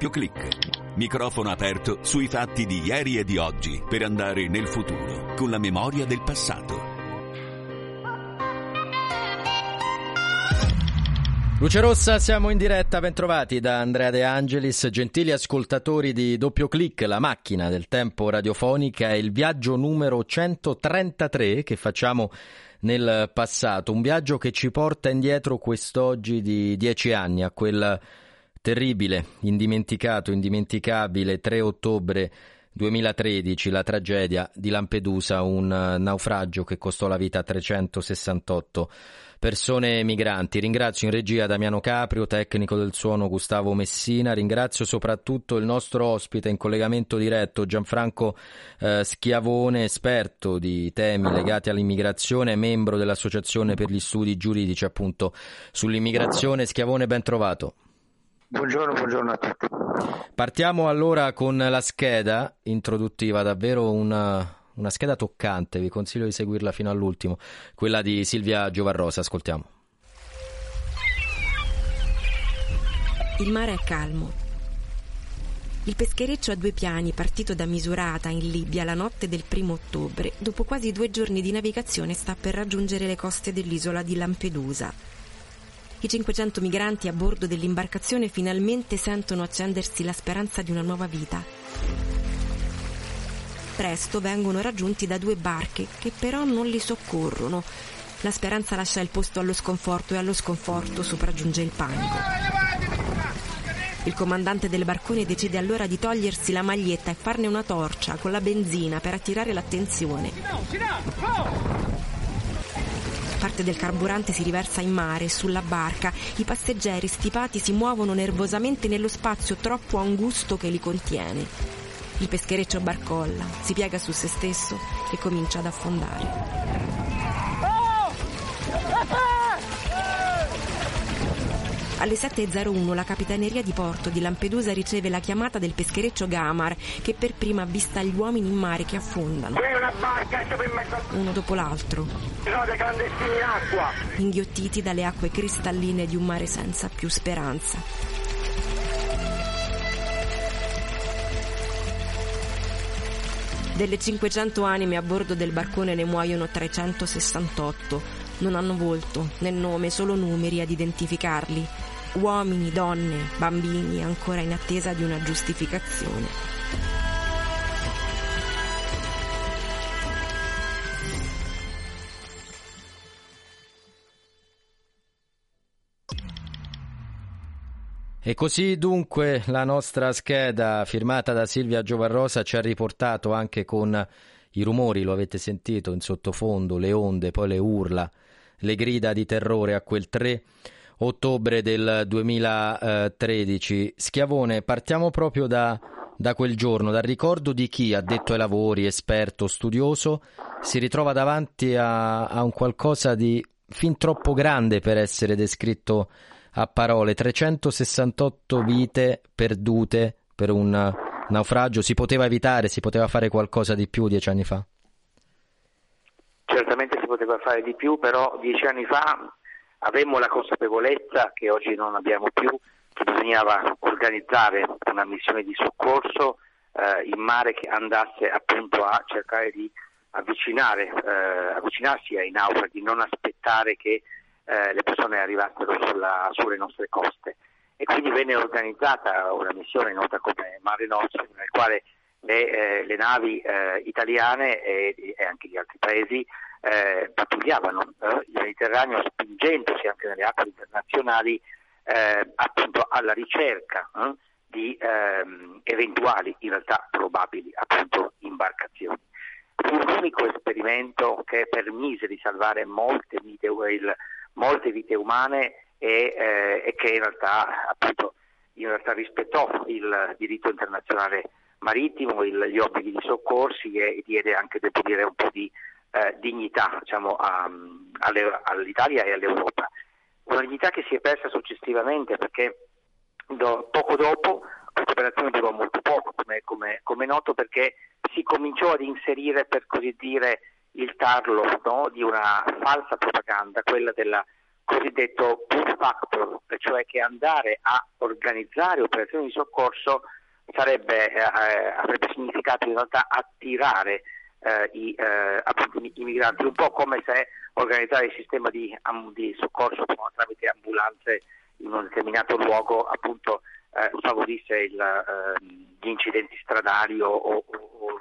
doppio clic. Microfono aperto sui fatti di ieri e di oggi per andare nel futuro con la memoria del passato. Luce Rossa, siamo in diretta, bentrovati da Andrea De Angelis, gentili ascoltatori di Doppio Clic, la macchina del tempo radiofonica, è il viaggio numero 133 che facciamo nel passato, un viaggio che ci porta indietro quest'oggi di dieci anni a quel terribile, indimenticato, indimenticabile 3 ottobre 2013, la tragedia di Lampedusa, un naufragio che costò la vita a 368 persone migranti. Ringrazio in regia Damiano Caprio, tecnico del suono Gustavo Messina, ringrazio soprattutto il nostro ospite in collegamento diretto Gianfranco eh, Schiavone, esperto di temi legati all'immigrazione, membro dell'Associazione per gli studi giuridici appunto sull'immigrazione. Schiavone, ben trovato. Buongiorno, buongiorno a tutti. Partiamo allora con la scheda introduttiva, davvero una, una scheda toccante, vi consiglio di seguirla fino all'ultimo, quella di Silvia Giovarrosa, ascoltiamo. Il mare è calmo. Il peschereccio a due piani, partito da Misurata in Libia la notte del primo ottobre, dopo quasi due giorni di navigazione sta per raggiungere le coste dell'isola di Lampedusa. I 500 migranti a bordo dell'imbarcazione finalmente sentono accendersi la speranza di una nuova vita presto vengono raggiunti da due barche che però non li soccorrono. La speranza lascia il posto allo sconforto e allo sconforto sopraggiunge il panico. Il comandante del barcone decide allora di togliersi la maglietta e farne una torcia con la benzina per attirare l'attenzione. Parte del carburante si riversa in mare, sulla barca. I passeggeri stipati si muovono nervosamente nello spazio troppo angusto che li contiene. Il peschereccio barcolla, si piega su se stesso e comincia ad affondare. Alle 7.01 la capitaneria di porto di Lampedusa riceve la chiamata del peschereccio Gamar che per prima avvista gli uomini in mare che affondano. Uno dopo l'altro. Inghiottiti dalle acque cristalline di un mare senza più speranza. Delle 500 anime a bordo del barcone ne muoiono 368. Non hanno volto, né nome, solo numeri ad identificarli. Uomini, donne, bambini ancora in attesa di una giustificazione. E così dunque la nostra scheda firmata da Silvia Giovarrosa ci ha riportato anche con i rumori, lo avete sentito in sottofondo, le onde, poi le urla, le grida di terrore a quel 3 ottobre del 2013. Schiavone, partiamo proprio da, da quel giorno, dal ricordo di chi, addetto ai lavori, esperto, studioso, si ritrova davanti a, a un qualcosa di fin troppo grande per essere descritto a parole 368 vite perdute per un naufragio. Si poteva evitare, si poteva fare qualcosa di più dieci anni fa? Certamente si poteva fare di più, però dieci anni fa avemmo la consapevolezza che oggi non abbiamo più che bisognava organizzare una missione di soccorso eh, in mare che andasse appunto a cercare di avvicinare, eh, avvicinarsi ai naufraghi, non aspettare che eh, le persone arrivassero sulla, sulle nostre coste. E quindi venne organizzata una missione nota come Mare Nostrum, nel quale le, eh, le navi eh, italiane e, e, anche di altri paesi eh, pattugliavano il Mediterraneo spingendosi anche nelle acque internazionali eh, appunto alla ricerca di ehm, eventuali, in realtà probabili appunto imbarcazioni. Fu l'unico esperimento che permise di salvare molte vite, il, molte vite umane e, eh, e che in realtà, appunto, in realtà, rispettò il diritto internazionale marittimo, il, gli obblighi di soccorsi e diede anche, devo dire, un po' di eh, dignità diciamo, a, all'Italia e all'Europa. Una dignità che si è persa successivamente perché do, poco dopo questa operazione durò molto poco, come, come, come noto, perché si cominciò ad inserire, per così dire, il tarlo no, di una falsa propaganda, quella della cosiddetto pull factor, cioè che andare a organizzare operazioni di soccorso sarebbe, eh, avrebbe significato in realtà attirare eh, i, eh, i, migranti, un po' come se organizzare il sistema di, di soccorso tramite ambulanze in un determinato luogo appunto eh, favorisse il, eh, gli incidenti stradali o, o, o,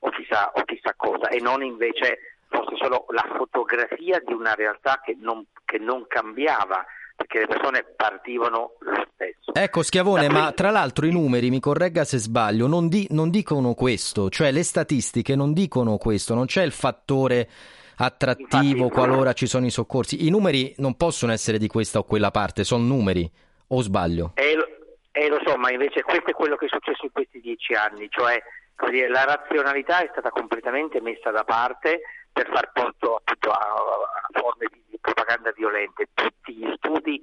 o, chissà, o chissà cosa e non invece fosse solo la fotografia di una realtà che non, che non cambiava perché le persone partivano lo stesso. Ecco Schiavone, ma tra l'altro i numeri, mi corregga se sbaglio, non, di, non, dicono questo, cioè le statistiche non dicono questo, non c'è il fattore attrattivo Infatti, qualora ci sono i soccorsi. I numeri non possono essere di questa o quella parte, sono numeri, o sbaglio? Eh, eh, lo so, ma invece questo è quello che è successo in questi dieci anni, cioè la razionalità è stata completamente messa da parte per far posto appunto a, a forme di, propaganda violente. Tutti gli studi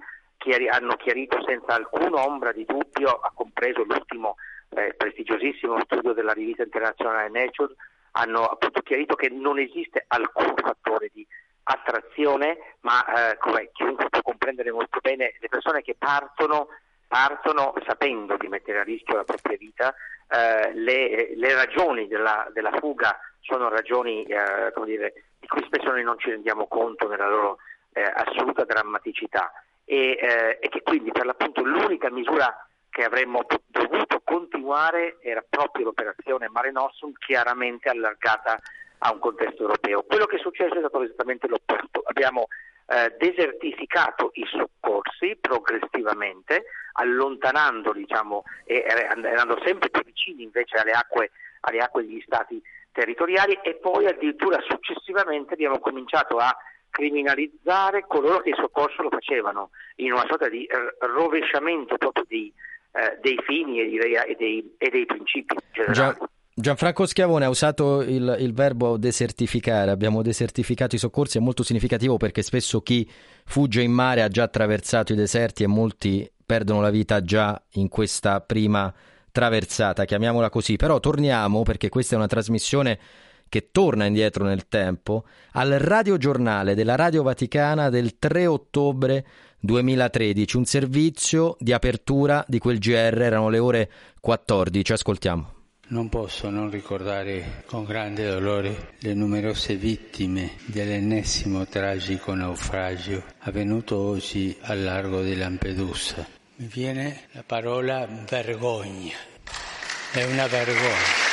chiari, hanno chiarito senza alcuna ombra di dubbio, ha compreso l'ultimo eh, prestigiosissimo studio della rivista internazionale Nature, hanno appunto chiarito che non esiste alcun fattore di attrazione, ma eh, come chiunque può comprendere molto bene, le persone che partono partono sapendo di mettere a rischio la propria vita, eh, le, le, ragioni della, della, fuga sono ragioni eh, dire, di cui spesso noi non ci rendiamo conto nella loro eh, assoluta drammaticità e, eh, e, che quindi per l'appunto l'unica misura che avremmo dovuto continuare era proprio l'operazione Mare Nostrum chiaramente allargata a un contesto europeo. Quello che è successo è stato esattamente l'opposto. Abbiamo eh, desertificato i soccorsi progressivamente, allontanando diciamo, e andando sempre più vicini invece alle acque, alle acque degli stati territoriali e poi addirittura successivamente abbiamo cominciato a criminalizzare coloro che il soccorso lo facevano in una sorta di rovesciamento proprio di, eh, dei fini e, direi, e, dei, e dei principi generali. Già. Gianfranco Schiavone ha usato il, il, verbo desertificare, abbiamo desertificato i soccorsi, è molto significativo perché spesso chi fugge in mare ha già attraversato i deserti e molti perdono la vita già in questa prima traversata, chiamiamola così. Però torniamo, perché questa è una trasmissione che torna indietro nel tempo, al radiogiornale della Radio Vaticana del 3 ottobre 2013, un servizio di apertura di quel GR, erano le ore 14, ascoltiamo. Non posso non ricordare con grande dolore le numerose vittime dell'ennesimo tragico naufragio avvenuto oggi al largo di Lampedusa. Mi viene la parola vergogna. È una vergogna.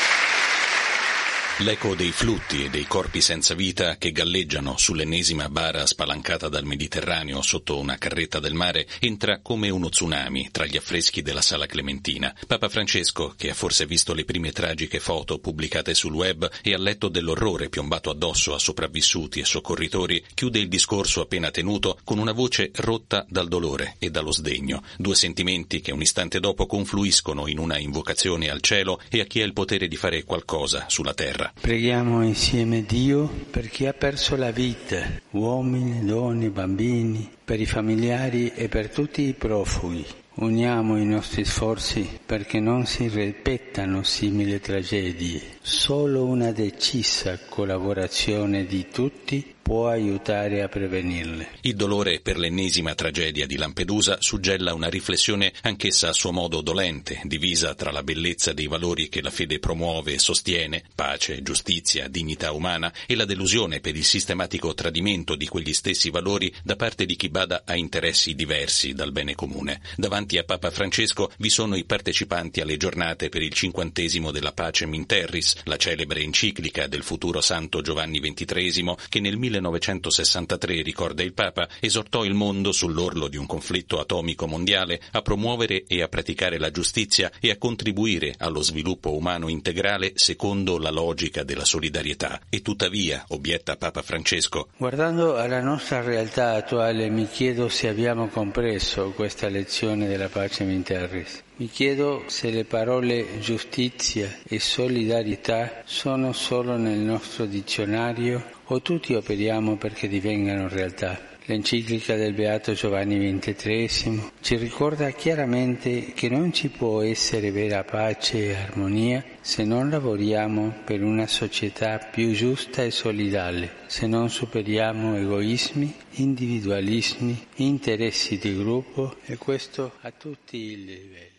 L'eco dei flutti e dei corpi senza vita che galleggiano sull'ennesima bara spalancata dal Mediterraneo sotto una carretta del mare entra come uno tsunami tra gli affreschi della Sala Clementina. Papa Francesco, che ha forse visto le prime tragiche foto pubblicate sul web e ha letto dell'orrore piombato addosso a sopravvissuti e soccorritori, chiude il discorso appena tenuto con una voce rotta dal dolore e dallo sdegno, due sentimenti che un istante dopo confluiscono in una invocazione al cielo e a chi ha il potere di fare qualcosa sulla terra terra. Preghiamo insieme Dio per chi ha perso la vita, uomini, donne, bambini, per i familiari e per tutti i profughi. Uniamo i nostri sforzi perché non si ripetano simili tragedie. Solo una decisa collaborazione di tutti può aiutare a prevenirle. Il dolore per l'ennesima tragedia di Lampedusa suggella una riflessione anch'essa a suo modo dolente, divisa tra la bellezza dei valori che la fede promuove e sostiene, pace, giustizia, dignità umana, e la delusione per il sistematico tradimento di quegli stessi valori da parte di chi bada a interessi diversi dal bene comune. Davanti a Papa Francesco vi sono i partecipanti alle giornate per il cinquantesimo della Pace Minterris, la celebre enciclica del futuro santo Giovanni XXIII che nel 1963, ricorda il Papa, esortò il mondo sull'orlo di un conflitto atomico mondiale a promuovere e a praticare la giustizia e a contribuire allo sviluppo umano integrale secondo la logica della solidarietà. E tuttavia, obietta Papa Francesco, guardando alla nostra realtà attuale mi chiedo se abbiamo compreso questa lezione della pace in terris. Mi chiedo se le parole giustizia e solidarietà sono solo nel nostro dizionario o tutti operiamo perché divengano realtà. L'enciclica del Beato Giovanni XXIII ci ricorda chiaramente che non ci può essere vera pace e armonia se non lavoriamo per una società più giusta e solidale, se non superiamo egoismi, individualismi, interessi di gruppo e questo a tutti i livelli.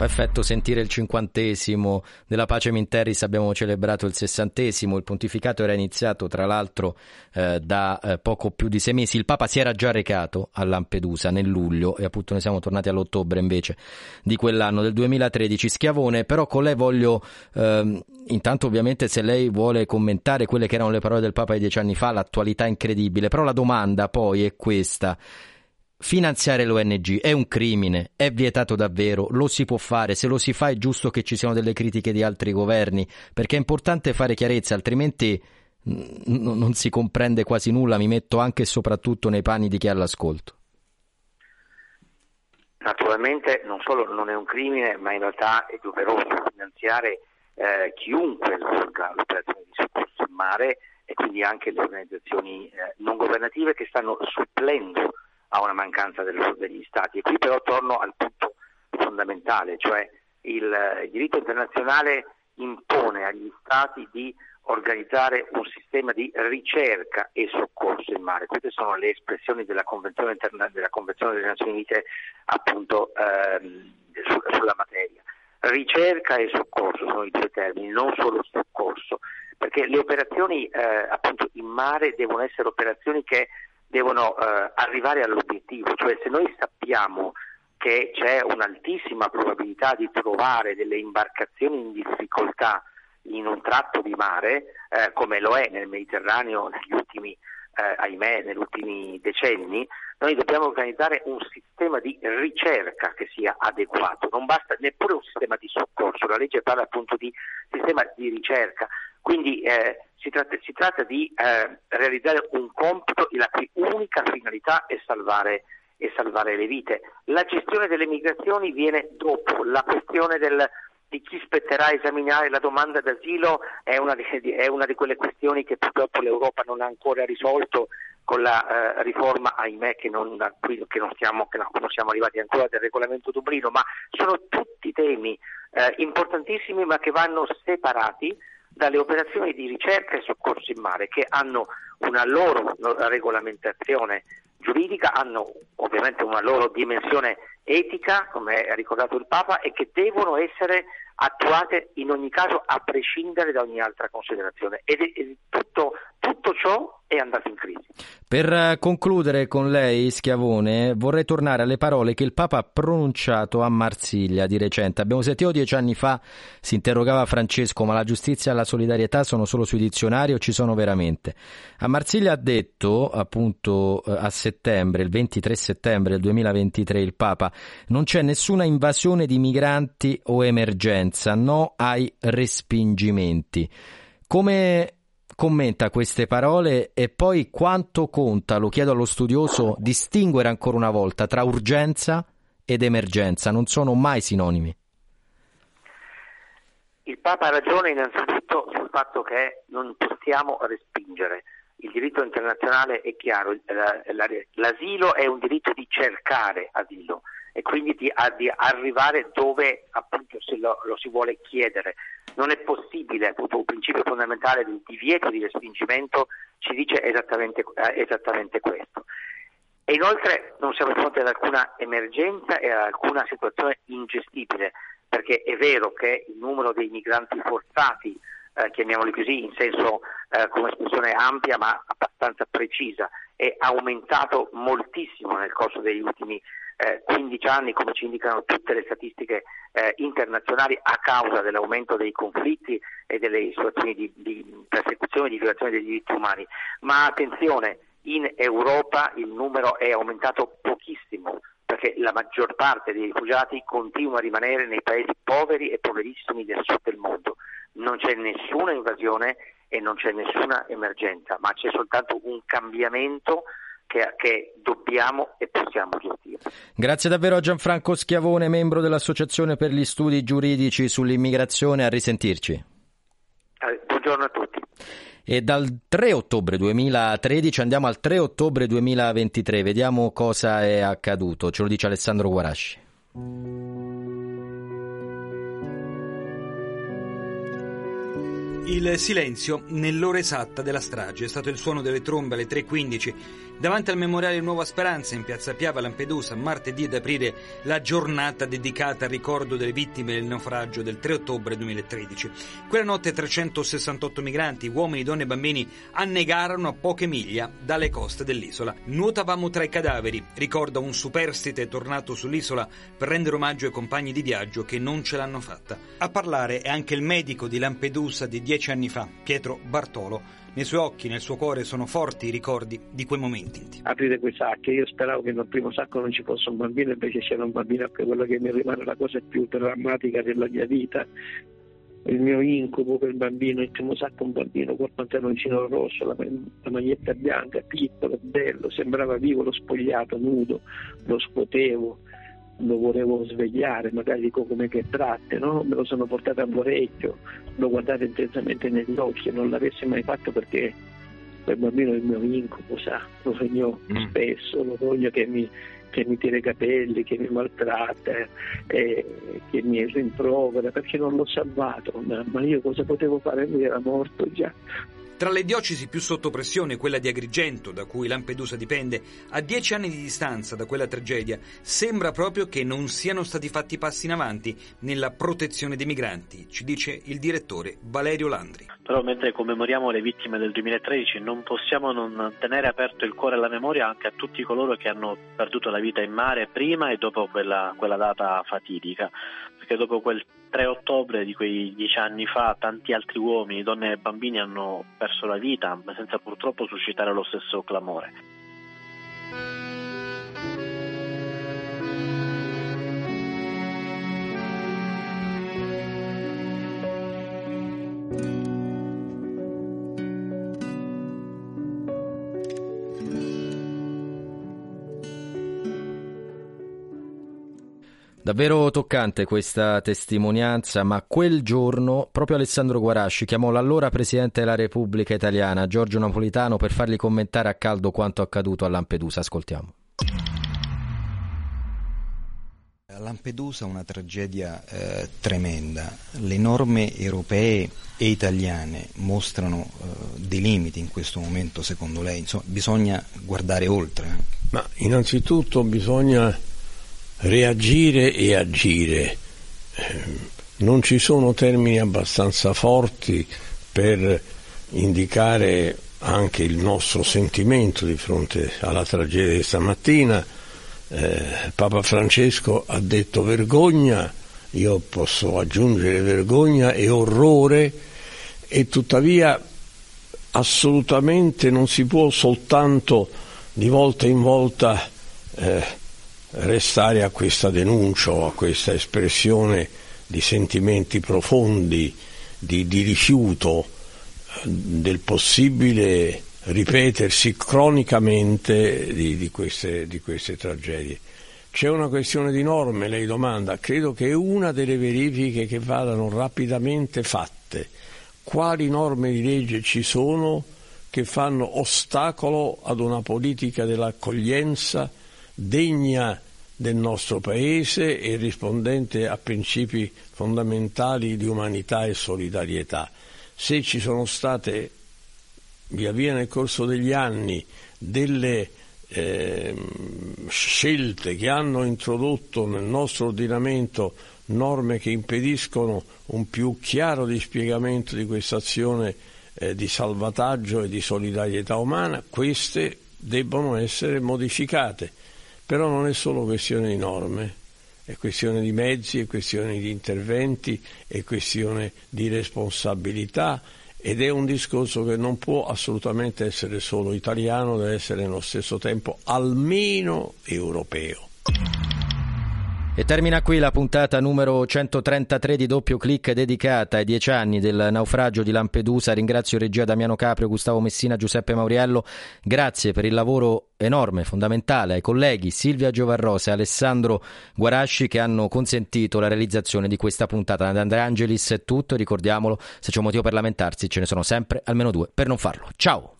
Fa effetto sentire il cinquantesimo della Pace Minterris, abbiamo celebrato il sessantesimo, il pontificato era iniziato tra l'altro eh, da eh, poco più di sei mesi, il Papa si era già recato a Lampedusa nel luglio e appunto ne siamo tornati all'ottobre invece di quell'anno del 2013. Schiavone, però con lei voglio, eh, intanto ovviamente se lei vuole commentare quelle che erano le parole del Papa di dieci anni fa, l'attualità incredibile, però la domanda poi è questa. Finanziare l'ONG è un crimine, è vietato davvero, lo si può fare, se lo si fa è giusto che ci siano delle critiche di altri governi, perché è importante fare chiarezza, altrimenti n- non si comprende quasi nulla, mi metto anche e soprattutto nei panni di chi ha l'ascolto. Naturalmente non solo non è un crimine, ma in realtà è doveroso finanziare eh, chiunque svolga l'operazione di soccorso in mare e quindi anche le organizzazioni eh, non governative che stanno supplendo a una mancanza degli Stati. E qui però torno al punto fondamentale, cioè il, il diritto internazionale impone agli Stati di organizzare un sistema di ricerca e soccorso in mare. Queste sono le espressioni della Convenzione, interna- della Convenzione delle Nazioni Unite appunto ehm, su- sulla materia. Ricerca e soccorso sono i due termini, non solo soccorso, perché le operazioni eh, appunto in mare devono essere operazioni che devono eh, arrivare all'obiettivo, cioè se noi sappiamo che c'è un'altissima probabilità di trovare delle imbarcazioni in difficoltà in un tratto di mare, eh, come lo è nel Mediterraneo negli ultimi, eh, ahimè, negli ultimi decenni, noi dobbiamo organizzare un sistema di ricerca che sia adeguato, non basta neppure un sistema di soccorso, la legge parla appunto di sistema di ricerca, quindi eh, si, tratta, si, tratta, di eh, realizzare un compito la cui unica finalità è salvare, è salvare, le vite. La gestione delle migrazioni viene dopo, la questione del, di chi spetterà esaminare la domanda d'asilo è una, di, è una, di, quelle questioni che purtroppo l'Europa non ha ancora risolto con la eh, riforma, ahimè, che non, che, non stiamo, che non siamo arrivati ancora del regolamento Dublino, ma sono tutti temi eh, importantissimi ma che vanno separati dalle operazioni di ricerca e soccorso in mare che hanno una loro regolamentazione giuridica, hanno ovviamente una loro dimensione etica, come ha ricordato il Papa, e che devono essere attuate in ogni caso a prescindere da ogni altra considerazione. Ed è, tutto, tutto ciò è andato in crisi. Per eh, concludere con lei, Schiavone, vorrei tornare alle parole che il Papa ha pronunciato a Marsiglia di recente. Abbiamo sentito dieci anni fa, si interrogava Francesco, ma la giustizia e la solidarietà sono solo sui dizionari o ci sono veramente? A Marsiglia ha detto, appunto eh, a settembre, il 23 settembre del 2023, il Papa, non c'è nessuna invasione di migranti o emergenza, no ai respingimenti. Come commenta queste parole e poi quanto conta, lo chiedo allo studioso, distinguere ancora una volta tra urgenza ed emergenza, non sono mai sinonimi. Il Papa ha ragione innanzitutto sul fatto che non possiamo respingere. Il diritto internazionale è chiaro, l'asilo è un diritto di cercare asilo e quindi di, di arrivare dove appunto lo, lo, si vuole chiedere. Non è possibile, appunto un principio fondamentale del divieto di respingimento ci dice esattamente, eh, esattamente questo. E inoltre non siamo di fronte ad alcuna emergenza e ad alcuna situazione ingestibile, perché è vero che il numero dei migranti forzati, eh, chiamiamoli così in senso eh, come espressione ampia ma abbastanza precisa, è aumentato moltissimo nel corso degli ultimi eh, 15 anni, come ci indicano tutte le statistiche eh, internazionali, a causa dell'aumento dei conflitti e delle situazioni di, di persecuzione e di violazione dei diritti umani. Ma attenzione, in Europa il numero è aumentato pochissimo perché la maggior parte dei rifugiati continua a rimanere nei paesi poveri e poverissimi del sud del mondo. Non c'è nessuna invasione e non c'è nessuna emergenza, ma c'è soltanto un cambiamento che, che, dobbiamo e possiamo gestire. Grazie davvero a Gianfranco Schiavone, membro dell'Associazione per gli Studi Giuridici sull'Immigrazione. A risentirci. Eh, buongiorno a tutti. E dal 3 ottobre 2013 andiamo al 3 ottobre 2023, vediamo cosa è accaduto, ce lo dice Alessandro Guarasci. Il silenzio nell'ora esatta della strage è stato il suono delle trombe alle 3.15 davanti al memoriale Nuova Speranza in piazza Piava Lampedusa martedì ad aprire la giornata dedicata al ricordo delle vittime del naufragio del 3 ottobre 2013. Quella notte 368 migranti, uomini, donne e bambini annegarono a poche miglia dalle coste dell'isola. Nuotavamo tra i cadaveri, ricorda un superstite tornato sull'isola per rendere omaggio ai compagni di viaggio che non ce l'hanno fatta. A parlare è anche il medico di Lampedusa di dieci anni fa, Pietro Bartolo, nei suoi occhi, nel suo cuore sono forti i ricordi di quei momenti. Aprire quei sacchi, io speravo che nel primo sacco non ci fosse un bambino, invece c'era un bambino, che quello che mi rimane la cosa più drammatica della mia vita. Il mio incubo per il bambino, il primo sacco un bambino col pantaloncino rosso, la, la maglietta bianca, piccolo, bello, sembrava vivo, l'ho spogliato, nudo, lo scuotevo lo volevo svegliare, magari dico come che tratte, no? me lo sono portato all'orecchio, l'ho guardato intensamente negli occhi, non l'avessi mai fatto perché quel bambino è il mio incubo, sa, lo sogno mm. spesso, lo sogno che mi, che mi tira i capelli, che mi maltratta, eh, che mi rimprovera perché non l'ho salvato, ma io cosa potevo fare? Lui era morto già. Tra le diocesi più sotto pressione, quella di Agrigento, da cui Lampedusa dipende, a dieci anni di distanza da quella tragedia, sembra proprio che non siano stati fatti passi in avanti nella protezione dei migranti, ci dice il direttore Valerio Landri. Però mentre commemoriamo le vittime del 2013 non possiamo non tenere aperto il cuore e la memoria anche a tutti coloro che hanno perduto la vita in mare prima e dopo quella, quella data fatidica, perché dopo quel 3 ottobre di quei dieci anni fa tanti altri uomini, donne e bambini hanno perso la vita, senza purtroppo suscitare lo stesso clamore. Davvero toccante questa testimonianza, ma quel giorno proprio Alessandro Guarasci chiamò l'allora Presidente della Repubblica Italiana, Giorgio Napolitano, per fargli commentare a caldo quanto accaduto a Lampedusa. Ascoltiamo. A Lampedusa una tragedia eh, tremenda. Le norme europee e italiane mostrano eh, dei limiti in questo momento, secondo lei? Insomma, bisogna guardare oltre. Ma innanzitutto bisogna reagire e agire. Ehm, non ci sono termini abbastanza forti per indicare anche il nostro sentimento di fronte alla tragedia di stamattina. Eh, Papa Francesco ha detto vergogna, io posso aggiungere vergogna e orrore e tuttavia assolutamente non si può soltanto di volta in volta eh, restare a questa denuncia a questa espressione di sentimenti profondi, di, di rifiuto eh, del possibile ripetersi cronicamente di, di, queste, di queste tragedie. C'è una questione di norme, lei domanda, credo che una delle verifiche che vadano rapidamente fatte, quali norme di legge ci sono che fanno ostacolo ad una politica dell'accoglienza degna del nostro Paese e rispondente a principi fondamentali di umanità e solidarietà. Se ci sono state via via nel corso degli anni delle eh, scelte che hanno introdotto nel nostro ordinamento norme che impediscono un più chiaro dispiegamento di questa azione eh, di salvataggio e di solidarietà umana, queste debbono essere modificate però non è solo questione di norme, è questione di mezzi, è questione di interventi, è questione di responsabilità ed è un discorso che non può assolutamente essere solo italiano, deve essere nello stesso tempo almeno europeo. E termina qui la puntata numero 133 di doppio clic dedicata ai dieci anni del naufragio di Lampedusa. Ringrazio regia Damiano Caprio, Gustavo Messina, Giuseppe Mauriello. Grazie per il lavoro enorme, fondamentale ai colleghi Silvia Giovarrosa e Alessandro Guarasci che hanno consentito la realizzazione di questa puntata. Da Andrea Angelis è tutto, ricordiamolo, se c'è un motivo per lamentarsi ce ne sono sempre almeno due per non farlo. Ciao!